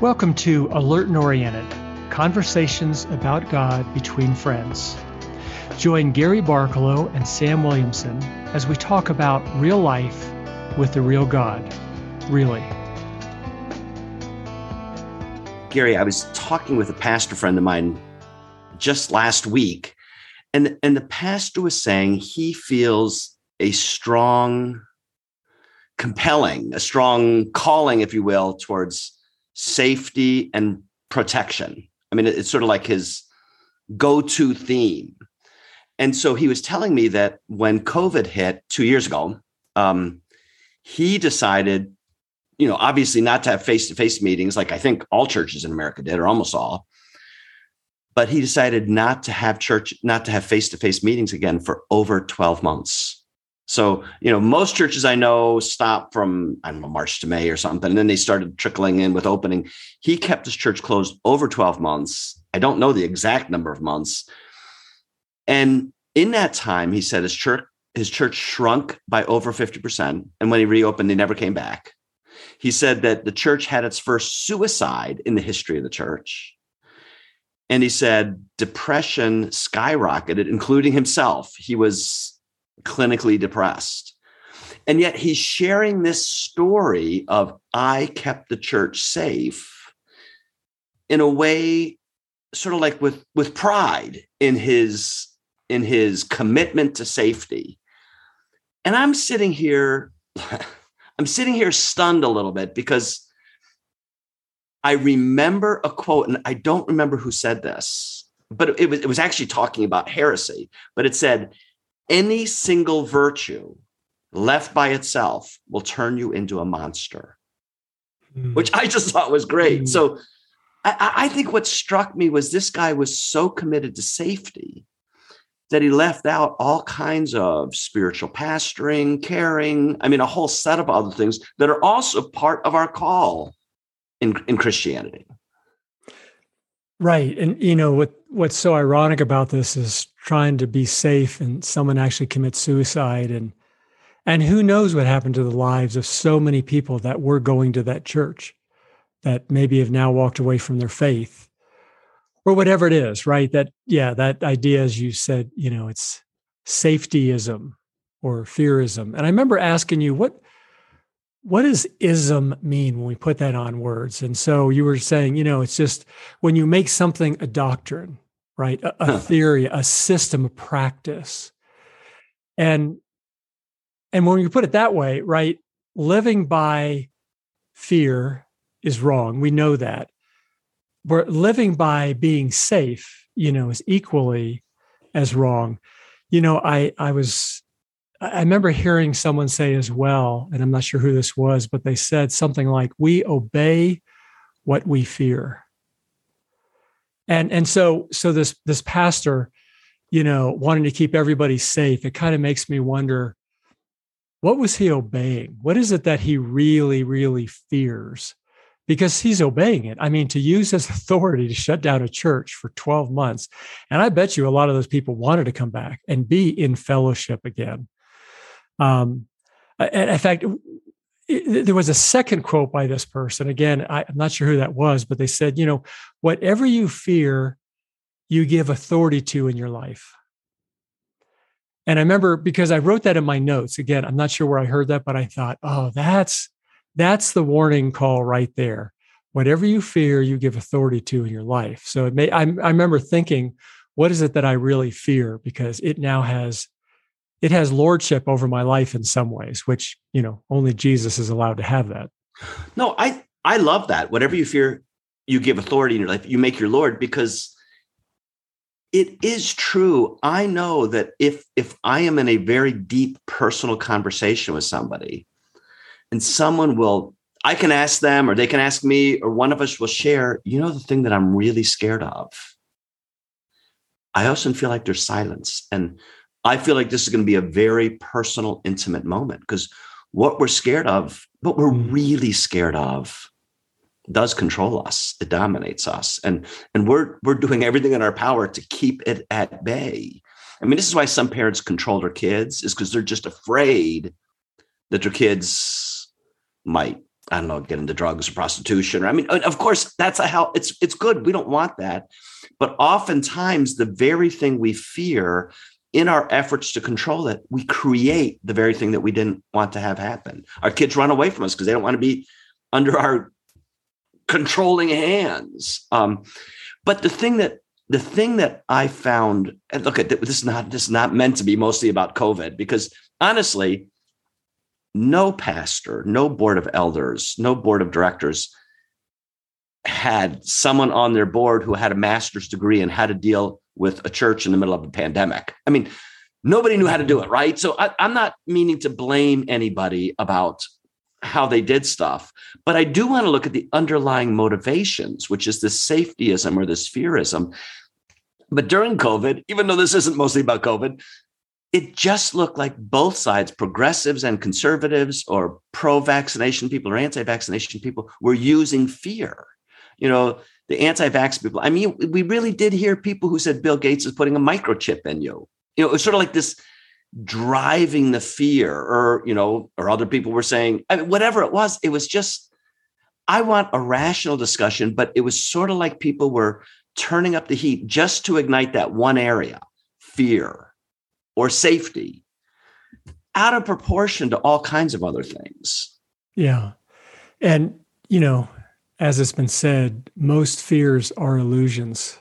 Welcome to Alert and Oriented Conversations about God between Friends. Join Gary Barkalow and Sam Williamson as we talk about real life with the real God. Really. Gary, I was talking with a pastor friend of mine just last week, and, and the pastor was saying he feels a strong, compelling, a strong calling, if you will, towards safety and protection. I mean, it's sort of like his go to theme. And so he was telling me that when COVID hit two years ago, um, he decided you know, obviously not to have face to face meetings like I think all churches in America did, or almost all. But he decided not to have church, not to have face to face meetings again for over 12 months. So, you know, most churches I know stop from, I don't know, March to May or something. And then they started trickling in with opening. He kept his church closed over 12 months. I don't know the exact number of months. And in that time, he said his church, his church shrunk by over 50%. And when he reopened, they never came back. He said that the church had its first suicide in the history of the church. And he said depression skyrocketed, including himself. He was clinically depressed. And yet he's sharing this story of I kept the church safe in a way sort of like with with pride in his in his commitment to safety. And I'm sitting here I'm sitting here stunned a little bit because I remember a quote, and I don't remember who said this, but it was, it was actually talking about heresy. But it said, any single virtue left by itself will turn you into a monster, mm. which I just thought was great. Mm. So I, I think what struck me was this guy was so committed to safety that he left out all kinds of spiritual pastoring, caring, I mean, a whole set of other things that are also part of our call in, in Christianity. Right. And you know what what's so ironic about this is trying to be safe and someone actually commits suicide and and who knows what happened to the lives of so many people that were going to that church that maybe have now walked away from their faith or whatever it is, right? That, yeah, that idea, as you said, you know, it's safetyism or fearism. And I remember asking you, what, what does ism mean when we put that on words? And so you were saying, you know, it's just when you make something a doctrine, right? A, a theory, a system, a practice. And and when you put it that way, right, living by fear is wrong. We know that we're living by being safe, you know, is equally as wrong. You know, I I was I remember hearing someone say as well, and I'm not sure who this was, but they said something like, "We obey what we fear." And and so so this this pastor, you know, wanting to keep everybody safe, it kind of makes me wonder, what was he obeying? What is it that he really really fears? because he's obeying it. I mean, to use his authority to shut down a church for 12 months. And I bet you a lot of those people wanted to come back and be in fellowship again. Um, in fact, there was a second quote by this person. Again, I, I'm not sure who that was, but they said, you know, whatever you fear, you give authority to in your life. And I remember because I wrote that in my notes. Again, I'm not sure where I heard that, but I thought, oh, that's that's the warning call right there. Whatever you fear, you give authority to in your life. So it may, I, I remember thinking, what is it that I really fear? Because it now has, it has lordship over my life in some ways, which, you know, only Jesus is allowed to have that. No, I, I love that. Whatever you fear, you give authority in your life, you make your Lord because it is true. I know that if if I am in a very deep personal conversation with somebody, and someone will I can ask them or they can ask me or one of us will share, you know, the thing that I'm really scared of. I often feel like there's silence. And I feel like this is going to be a very personal, intimate moment because what we're scared of, what we're really scared of, does control us. It dominates us. And, and we're we're doing everything in our power to keep it at bay. I mean, this is why some parents control their kids, is because they're just afraid that their kids might I don't know, get into drugs or prostitution. Or I mean, of course, that's a how it's it's good. We don't want that. But oftentimes the very thing we fear in our efforts to control it, we create the very thing that we didn't want to have happen. Our kids run away from us because they don't want to be under our controlling hands. Um, but the thing that the thing that I found, and look at this is not this is not meant to be mostly about COVID because honestly, no pastor, no board of elders, no board of directors had someone on their board who had a master's degree and how to deal with a church in the middle of a pandemic. I mean, nobody knew how to do it, right? So I, am not meaning to blame anybody about how they did stuff, but I do want to look at the underlying motivations, which is this safetyism or this fearism. But during COVID, even though this isn't mostly about COVID, it just looked like both sides, progressives and conservatives, or pro vaccination people or anti vaccination people, were using fear. You know, the anti vax people. I mean, we really did hear people who said Bill Gates is putting a microchip in you. You know, it was sort of like this driving the fear, or, you know, or other people were saying, I mean, whatever it was, it was just, I want a rational discussion, but it was sort of like people were turning up the heat just to ignite that one area fear or safety out of proportion to all kinds of other things. Yeah. And, you know, as it's been said, most fears are illusions,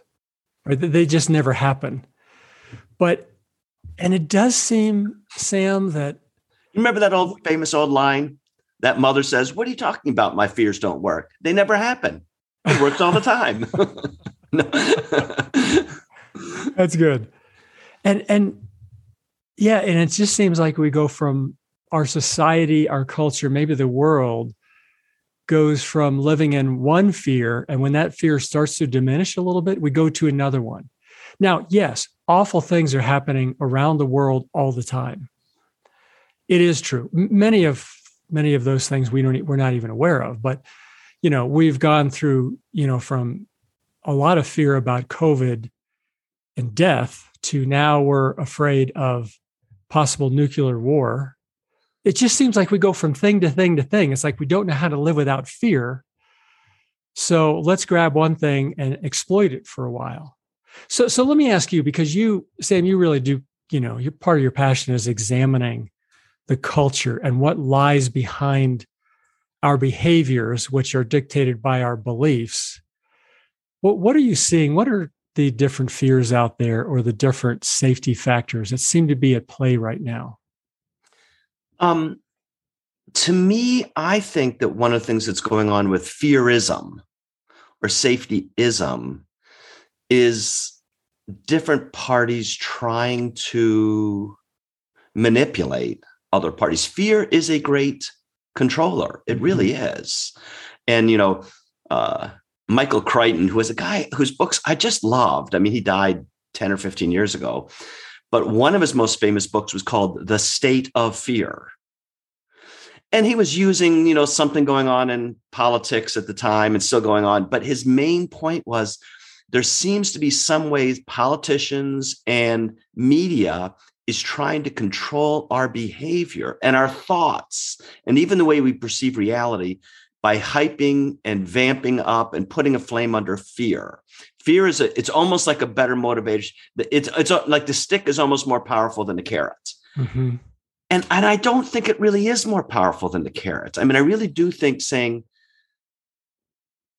right? They just never happen. But, and it does seem, Sam, that. You remember that old famous old line? That mother says, What are you talking about? My fears don't work. They never happen. It works all the time. That's good. And, and, yeah, and it just seems like we go from our society, our culture, maybe the world goes from living in one fear. And when that fear starts to diminish a little bit, we go to another one. Now, yes, awful things are happening around the world all the time. It is true. Many of many of those things we don't we're not even aware of, but you know, we've gone through, you know, from a lot of fear about COVID and death to now we're afraid of possible nuclear war. It just seems like we go from thing to thing to thing. It's like we don't know how to live without fear. So let's grab one thing and exploit it for a while. So, so let me ask you, because you, Sam, you really do, you know, your part of your passion is examining the culture and what lies behind our behaviors, which are dictated by our beliefs. What, what are you seeing? What are the different fears out there or the different safety factors that seem to be at play right now? Um, to me, I think that one of the things that's going on with fearism or safetyism is different parties trying to manipulate other parties. Fear is a great controller. It really mm-hmm. is. And, you know, uh, Michael Crichton, who was a guy whose books I just loved. I mean, he died 10 or 15 years ago, but one of his most famous books was called The State of Fear. And he was using, you know, something going on in politics at the time and still going on. But his main point was there seems to be some ways politicians and media is trying to control our behavior and our thoughts and even the way we perceive reality by hyping and vamping up and putting a flame under fear. Fear is a, it's almost like a better motivation. It's it's like the stick is almost more powerful than the carrots. Mm-hmm. And and I don't think it really is more powerful than the carrots. I mean, I really do think saying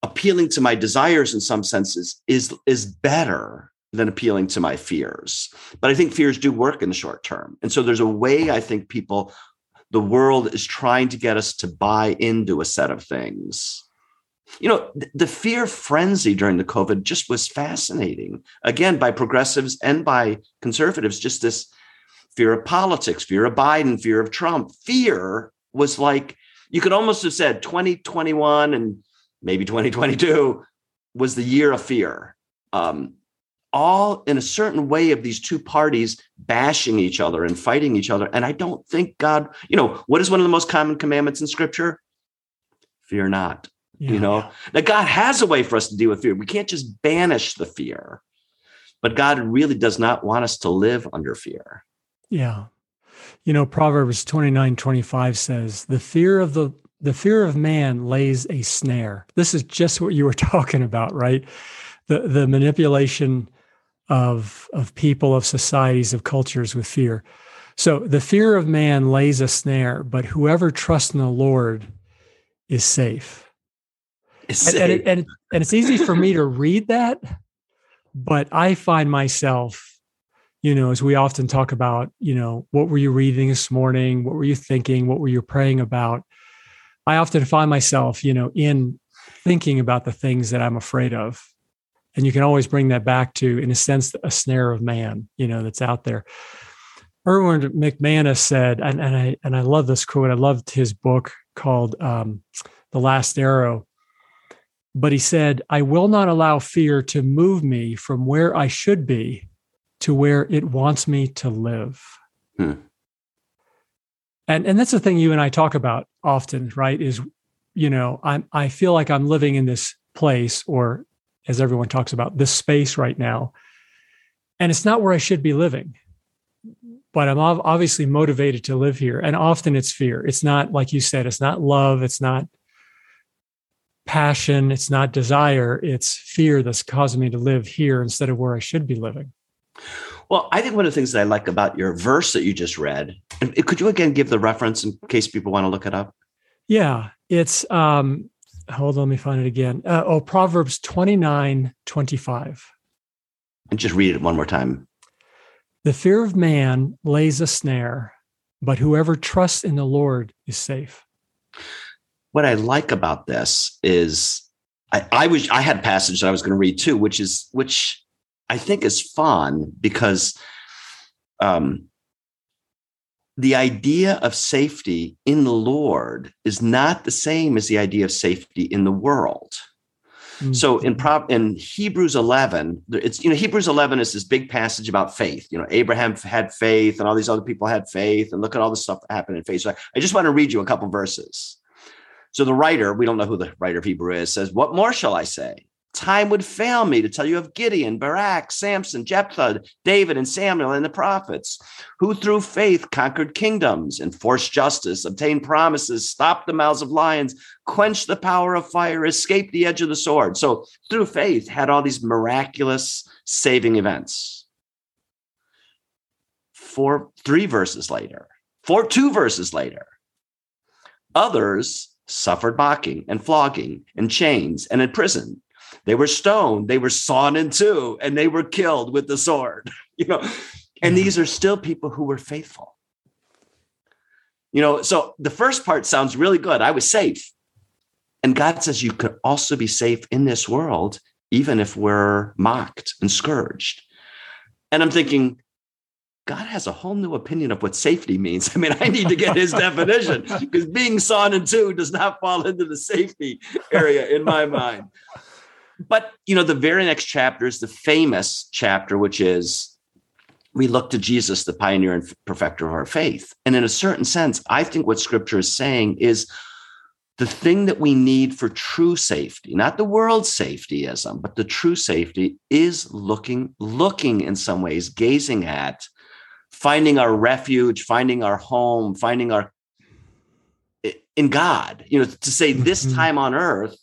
appealing to my desires in some senses is is better than appealing to my fears. But I think fears do work in the short term. And so there's a way I think people the world is trying to get us to buy into a set of things. You know, the fear frenzy during the COVID just was fascinating. Again, by progressives and by conservatives, just this fear of politics, fear of Biden, fear of Trump. Fear was like, you could almost have said 2021 and maybe 2022 was the year of fear. Um, all in a certain way of these two parties bashing each other and fighting each other. And I don't think God, you know, what is one of the most common commandments in scripture? Fear not. Yeah. You know, that God has a way for us to deal with fear. We can't just banish the fear, but God really does not want us to live under fear. Yeah. You know, Proverbs 29 25 says, The fear of the the fear of man lays a snare. This is just what you were talking about, right? The the manipulation of of people, of societies, of cultures with fear. So the fear of man lays a snare, but whoever trusts in the Lord is safe. And, and, it, and, and it's easy for me to read that, but I find myself, you know, as we often talk about, you know, what were you reading this morning? What were you thinking? What were you praying about? I often find myself, you know, in thinking about the things that I'm afraid of. And you can always bring that back to, in a sense, a snare of man, you know, that's out there. Erwin McManus said, and, and I and I love this quote. I loved his book called um, "The Last Arrow." But he said, "I will not allow fear to move me from where I should be to where it wants me to live." Hmm. And and that's the thing you and I talk about often, right? Is you know, I'm I feel like I'm living in this place, or as everyone talks about, this space right now, and it's not where I should be living but I'm obviously motivated to live here. And often it's fear. It's not, like you said, it's not love. It's not passion. It's not desire. It's fear that's causing me to live here instead of where I should be living. Well, I think one of the things that I like about your verse that you just read, could you again give the reference in case people want to look it up? Yeah, it's, um, hold on, let me find it again. Uh, oh, Proverbs 29 25. And just read it one more time. The fear of man lays a snare, but whoever trusts in the Lord is safe. What I like about this is I, I was I had a passage that I was going to read too, which is which I think is fun because um, the idea of safety in the Lord is not the same as the idea of safety in the world. So in mm-hmm. prop in Hebrews 11, it's you know Hebrews 11 is this big passage about faith. You know Abraham had faith, and all these other people had faith, and look at all the stuff that happened in faith. So I, I just want to read you a couple verses. So the writer, we don't know who the writer of Hebrew is, says, "What more shall I say? time would fail me to tell you of Gideon, Barak, Samson, Jephthah, David, and Samuel and the prophets, who through faith conquered kingdoms, enforced justice, obtained promises, stopped the mouths of lions, quenched the power of fire, escaped the edge of the sword. So through faith, had all these miraculous saving events. Four, three verses later, four, two verses later, others suffered mocking and flogging and chains and in prison they were stoned, they were sawn in two, and they were killed with the sword. You know, and mm-hmm. these are still people who were faithful. You know, so the first part sounds really good. I was safe. And God says you could also be safe in this world, even if we're mocked and scourged. And I'm thinking, God has a whole new opinion of what safety means. I mean, I need to get his definition because being sawn in two does not fall into the safety area in my mind but you know, the very next chapter is the famous chapter, which is we look to Jesus, the pioneer and perfecter of our faith. And in a certain sense, I think what scripture is saying is the thing that we need for true safety, not the world safetyism, but the true safety is looking, looking in some ways, gazing at, finding our refuge, finding our home, finding our in God. You know, to say this mm-hmm. time on earth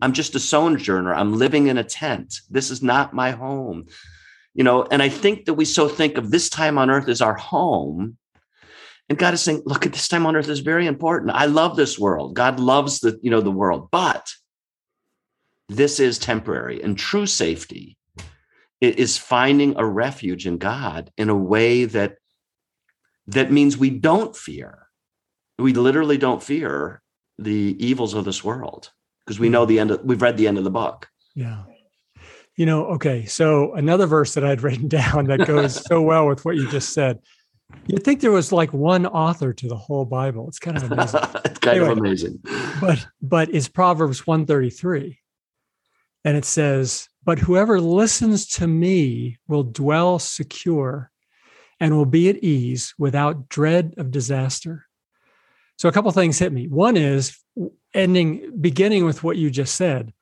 I'm just a sojourner. I'm living in a tent. This is not my home. You know, and I think that we so think of this time on earth as our home. And God is saying, look at this time on earth is very important. I love this world. God loves the, you know, the world, but this is temporary and true safety is finding a refuge in God in a way that that means we don't fear. We literally don't fear the evils of this world because we know the end of, we've read the end of the book. Yeah. You know, okay. So another verse that I'd written down that goes so well with what you just said. You'd think there was like one author to the whole Bible. It's kind of amazing. it's kind anyway, of amazing. But but it's Proverbs 133. And it says, But whoever listens to me will dwell secure and will be at ease without dread of disaster. So a couple things hit me. One is ending beginning with what you just said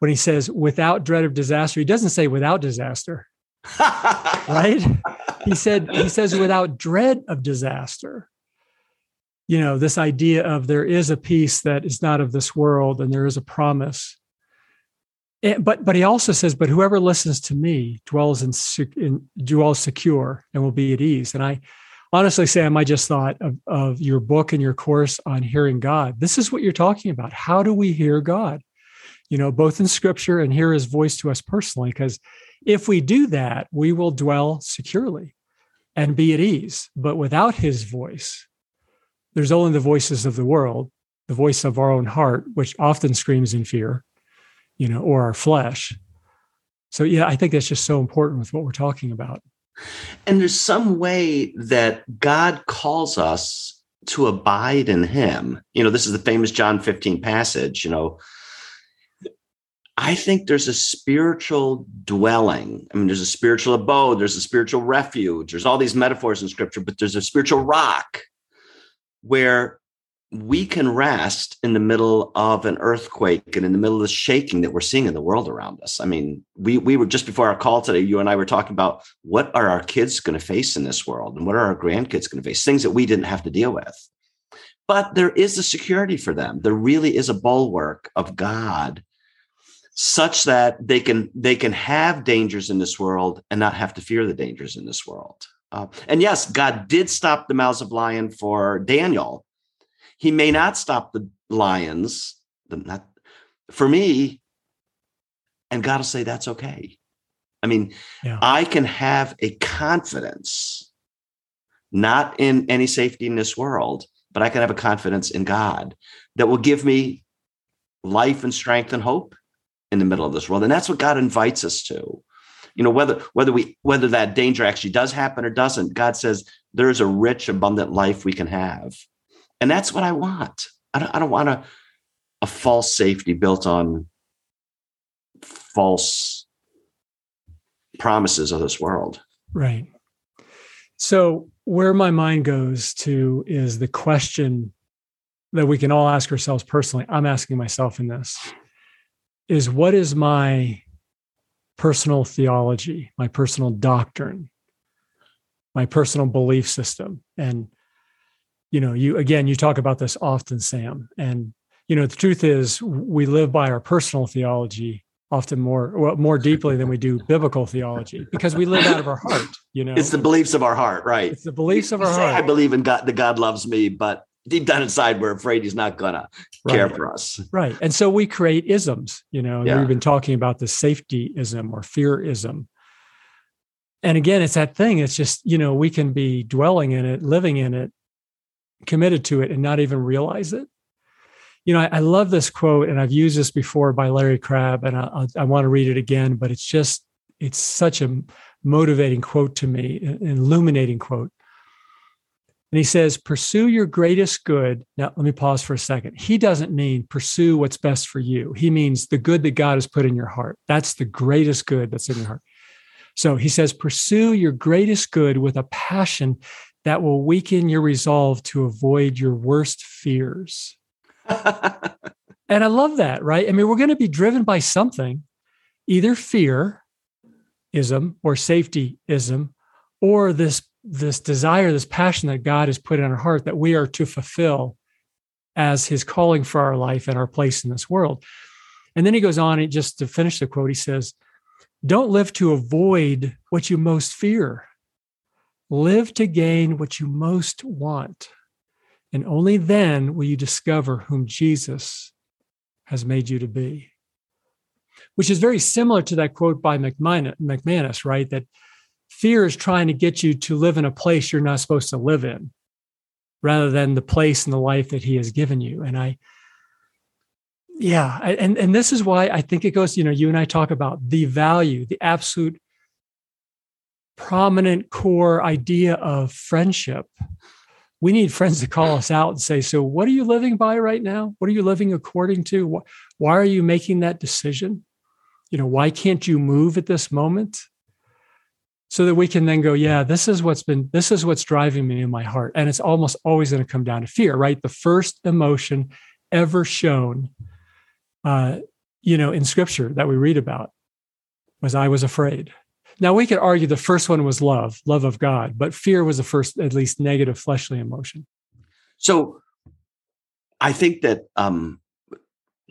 when he says without dread of disaster he doesn't say without disaster right he said he says without dread of disaster you know, this idea of there is a peace that is not of this world and there is a promise. And, but but he also says, but whoever listens to me dwells in, in dwells secure and will be at ease. And I honestly, Sam, I just thought of, of your book and your course on hearing God. This is what you're talking about. How do we hear God? You know, both in scripture and hear his voice to us personally. Because if we do that, we will dwell securely and be at ease. But without his voice, there's only the voices of the world, the voice of our own heart, which often screams in fear, you know, or our flesh. So, yeah, I think that's just so important with what we're talking about. And there's some way that God calls us to abide in Him. You know, this is the famous John 15 passage, you know. I think there's a spiritual dwelling. I mean, there's a spiritual abode, there's a spiritual refuge, there's all these metaphors in scripture, but there's a spiritual rock where we can rest in the middle of an earthquake and in the middle of the shaking that we're seeing in the world around us. I mean, we we were just before our call today, you and I were talking about what are our kids going to face in this world and what are our grandkids going to face, things that we didn't have to deal with. But there is a security for them. There really is a bulwark of God such that they can they can have dangers in this world and not have to fear the dangers in this world. Uh, and yes, God did stop the mouths of lion for Daniel. He may not stop the lions, the, not for me. And God will say that's okay. I mean, yeah. I can have a confidence, not in any safety in this world, but I can have a confidence in God that will give me life and strength and hope in the middle of this world. And that's what God invites us to you know whether whether we whether that danger actually does happen or doesn't god says there's a rich abundant life we can have and that's what i want. I don't, I don't want a, a false safety built on false promises of this world. Right. So where my mind goes to is the question that we can all ask ourselves personally. I'm asking myself in this is what is my personal theology, my personal doctrine, my personal belief system. And, you know, you again, you talk about this often, Sam. And, you know, the truth is we live by our personal theology often more well, more deeply than we do biblical theology because we live out of our heart you know it's the beliefs of our heart right it's the beliefs of our heart i believe in god that god loves me but deep down inside we're afraid he's not gonna right. care for us right and so we create isms you know yeah. we've been talking about the safety ism or fear ism and again it's that thing it's just you know we can be dwelling in it living in it committed to it and not even realize it you know i, I love this quote and i've used this before by larry crabb and i, I want to read it again but it's just it's such a motivating quote to me an illuminating quote and he says, pursue your greatest good. Now, let me pause for a second. He doesn't mean pursue what's best for you. He means the good that God has put in your heart. That's the greatest good that's in your heart. So he says, pursue your greatest good with a passion that will weaken your resolve to avoid your worst fears. and I love that, right? I mean, we're going to be driven by something, either fear ism or safety ism, or this this desire, this passion that God has put in our heart that we are to fulfill as his calling for our life and our place in this world. And then he goes on, and just to finish the quote, he says, Don't live to avoid what you most fear. Live to gain what you most want. And only then will you discover whom Jesus has made you to be. Which is very similar to that quote by McManus, right? That fear is trying to get you to live in a place you're not supposed to live in rather than the place and the life that he has given you and i yeah and and this is why i think it goes you know you and i talk about the value the absolute prominent core idea of friendship. We need friends to call us out and say so what are you living by right now? What are you living according to? Why are you making that decision? You know why can't you move at this moment? So that we can then go yeah this is what's been this is what's driving me in my heart. And it's almost always going to come down to fear right? The first emotion ever shown uh you know in scripture that we read about was i was afraid now we could argue the first one was love love of god but fear was the first at least negative fleshly emotion So I think that um,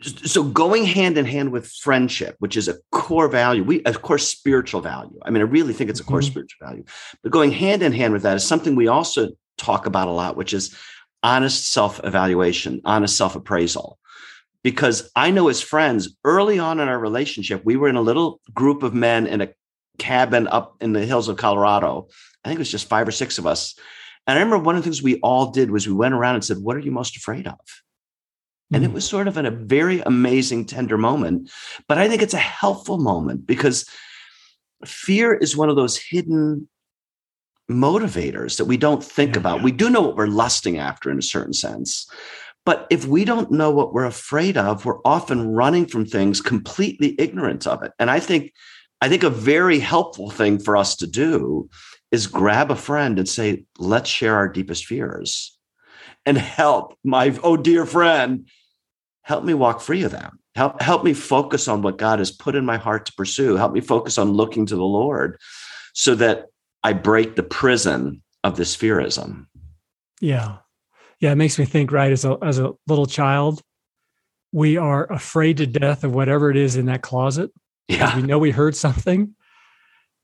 so going hand in hand with friendship, which is a core value, we of course spiritual value. I mean, I really think it's a core mm-hmm. spiritual value, but going hand in hand with that is something we also talk about a lot, which is honest self-evaluation, honest self-appraisal. Because I know as friends, early on in our relationship, we were in a little group of men in a cabin up in the hills of Colorado. I think it was just five or six of us. And I remember one of the things we all did was we went around and said, What are you most afraid of? And it hmm. was sort of in a very amazing, tender moment. But I think it's a helpful moment because fear is one of those hidden motivators that we don't think yeah, about. Yeah. We do know what we're lusting after in a certain sense. But if we don't know what we're afraid of, we're often running from things completely ignorant of it. And I think I think a very helpful thing for us to do is grab a friend and say, let's share our deepest fears and help my oh dear friend help me walk free of them. Help help me focus on what god has put in my heart to pursue. Help me focus on looking to the lord so that i break the prison of this fearism. Yeah. Yeah it makes me think right as a as a little child we are afraid to death of whatever it is in that closet yeah we know we heard something.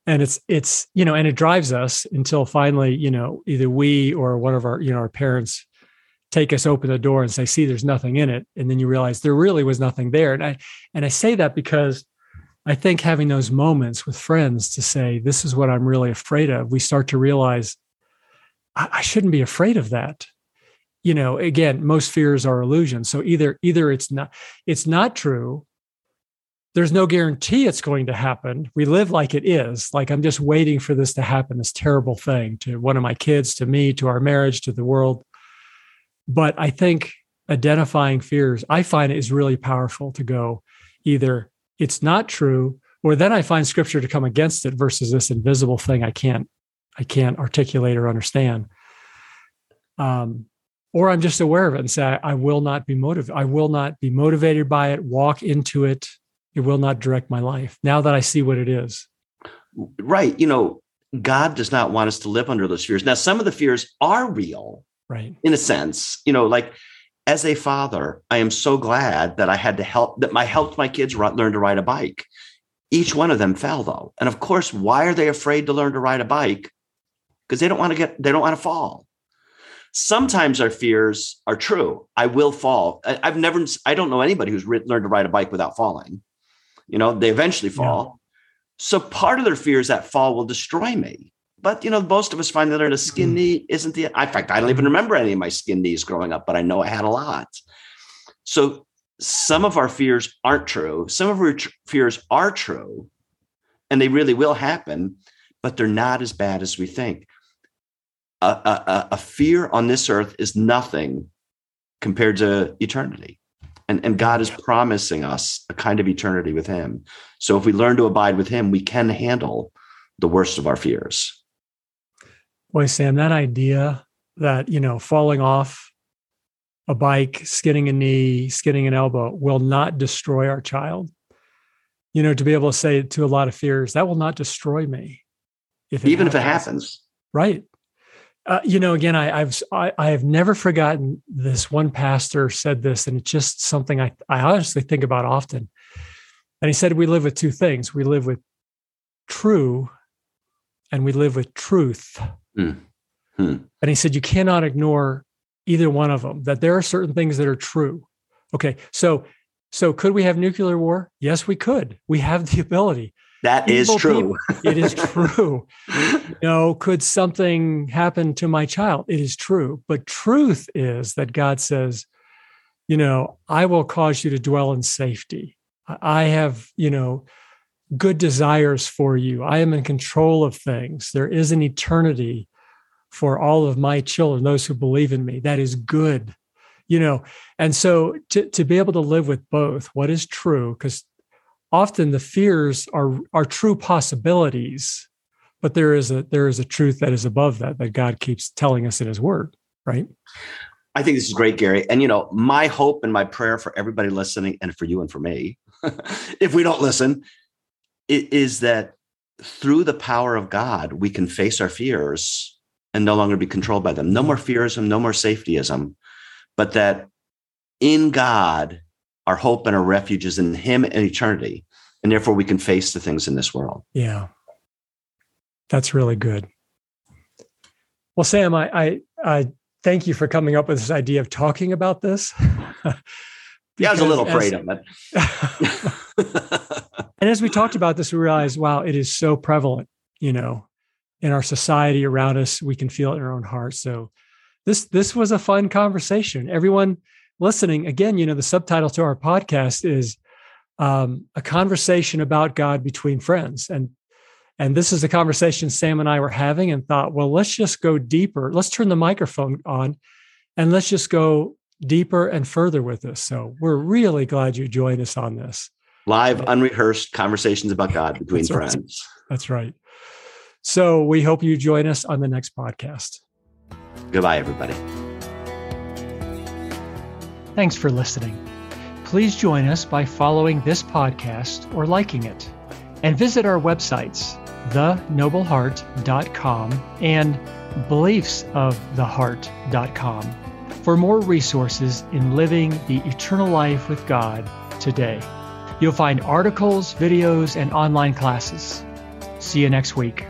And it's it's you know and it drives us until finally you know either we or one of our you know our parents take us open the door and say see there's nothing in it. And then you realize there really was nothing there. And i and i say that because i think having those moments with friends to say this is what i'm really afraid of we start to realize i, I shouldn't be afraid of that. You know again most fears are illusions. So either either it's not it's not true there's no guarantee it's going to happen. We live like it is. Like I'm just waiting for this to happen, this terrible thing to one of my kids, to me, to our marriage, to the world. But I think identifying fears, I find it is really powerful to go either it's not true, or then I find scripture to come against it versus this invisible thing I can't I can't articulate or understand. Um, or I'm just aware of it and say, I, will not be motivated. I will not be motivated by it, walk into it. It will not direct my life now that I see what it is. Right. You know, God does not want us to live under those fears. Now, some of the fears are real right in a sense you know like as a father i am so glad that i had to help that i helped my kids learn to ride a bike each one of them fell though and of course why are they afraid to learn to ride a bike because they don't want to get they don't want to fall sometimes our fears are true i will fall i've never i don't know anybody who's learned to ride a bike without falling you know they eventually fall yeah. so part of their fear is that fall will destroy me but you know, most of us find that a skin mm-hmm. knee isn't the. In fact, I don't even remember any of my skin knees growing up, but I know I had a lot. So some of our fears aren't true. Some of our tr- fears are true, and they really will happen, but they're not as bad as we think. A, a, a fear on this earth is nothing compared to eternity. And, and God is promising us a kind of eternity with Him. So if we learn to abide with Him, we can handle the worst of our fears. Boy, Sam, that idea that, you know, falling off a bike, skidding a knee, skidding an elbow will not destroy our child. You know, to be able to say to a lot of fears, that will not destroy me. If Even happens. if it happens. Right. Uh, you know, again, I, I've I, I, have never forgotten this. One pastor said this, and it's just something I I honestly think about often. And he said, "We live with two things: we live with true, and we live with truth." Mm. Hmm. And he said, you cannot ignore either one of them, that there are certain things that are true. Okay. So, so could we have nuclear war? Yes, we could. We have the ability. That is true. People, it is true. you know, could something happen to my child? It is true. But truth is that God says, you know, I will cause you to dwell in safety. I have, you know, good desires for you. I am in control of things. There is an eternity for all of my children, those who believe in me. That is good. You know, and so to, to be able to live with both, what is true, because often the fears are are true possibilities, but there is a there is a truth that is above that that God keeps telling us in his word, right? I think this is great, Gary. And you know, my hope and my prayer for everybody listening and for you and for me, if we don't listen, is that through the power of God, we can face our fears and no longer be controlled by them. No more fearism, no more safetyism, but that in God, our hope and our refuge is in Him and eternity. And therefore, we can face the things in this world. Yeah. That's really good. Well, Sam, I, I, I thank you for coming up with this idea of talking about this. yeah, I was a little afraid of it. and as we talked about this, we realized, wow, it is so prevalent, you know, in our society around us. We can feel it in our own hearts. So this this was a fun conversation. Everyone listening, again, you know, the subtitle to our podcast is um, a conversation about God between friends. And and this is a conversation Sam and I were having and thought, well, let's just go deeper. Let's turn the microphone on and let's just go deeper and further with this. So we're really glad you joined us on this. Live, unrehearsed conversations about God between That's friends. Right. That's right. So we hope you join us on the next podcast. Goodbye, everybody. Thanks for listening. Please join us by following this podcast or liking it. And visit our websites, thenobleheart.com and beliefsoftheheart.com for more resources in living the eternal life with God today. You'll find articles, videos, and online classes. See you next week.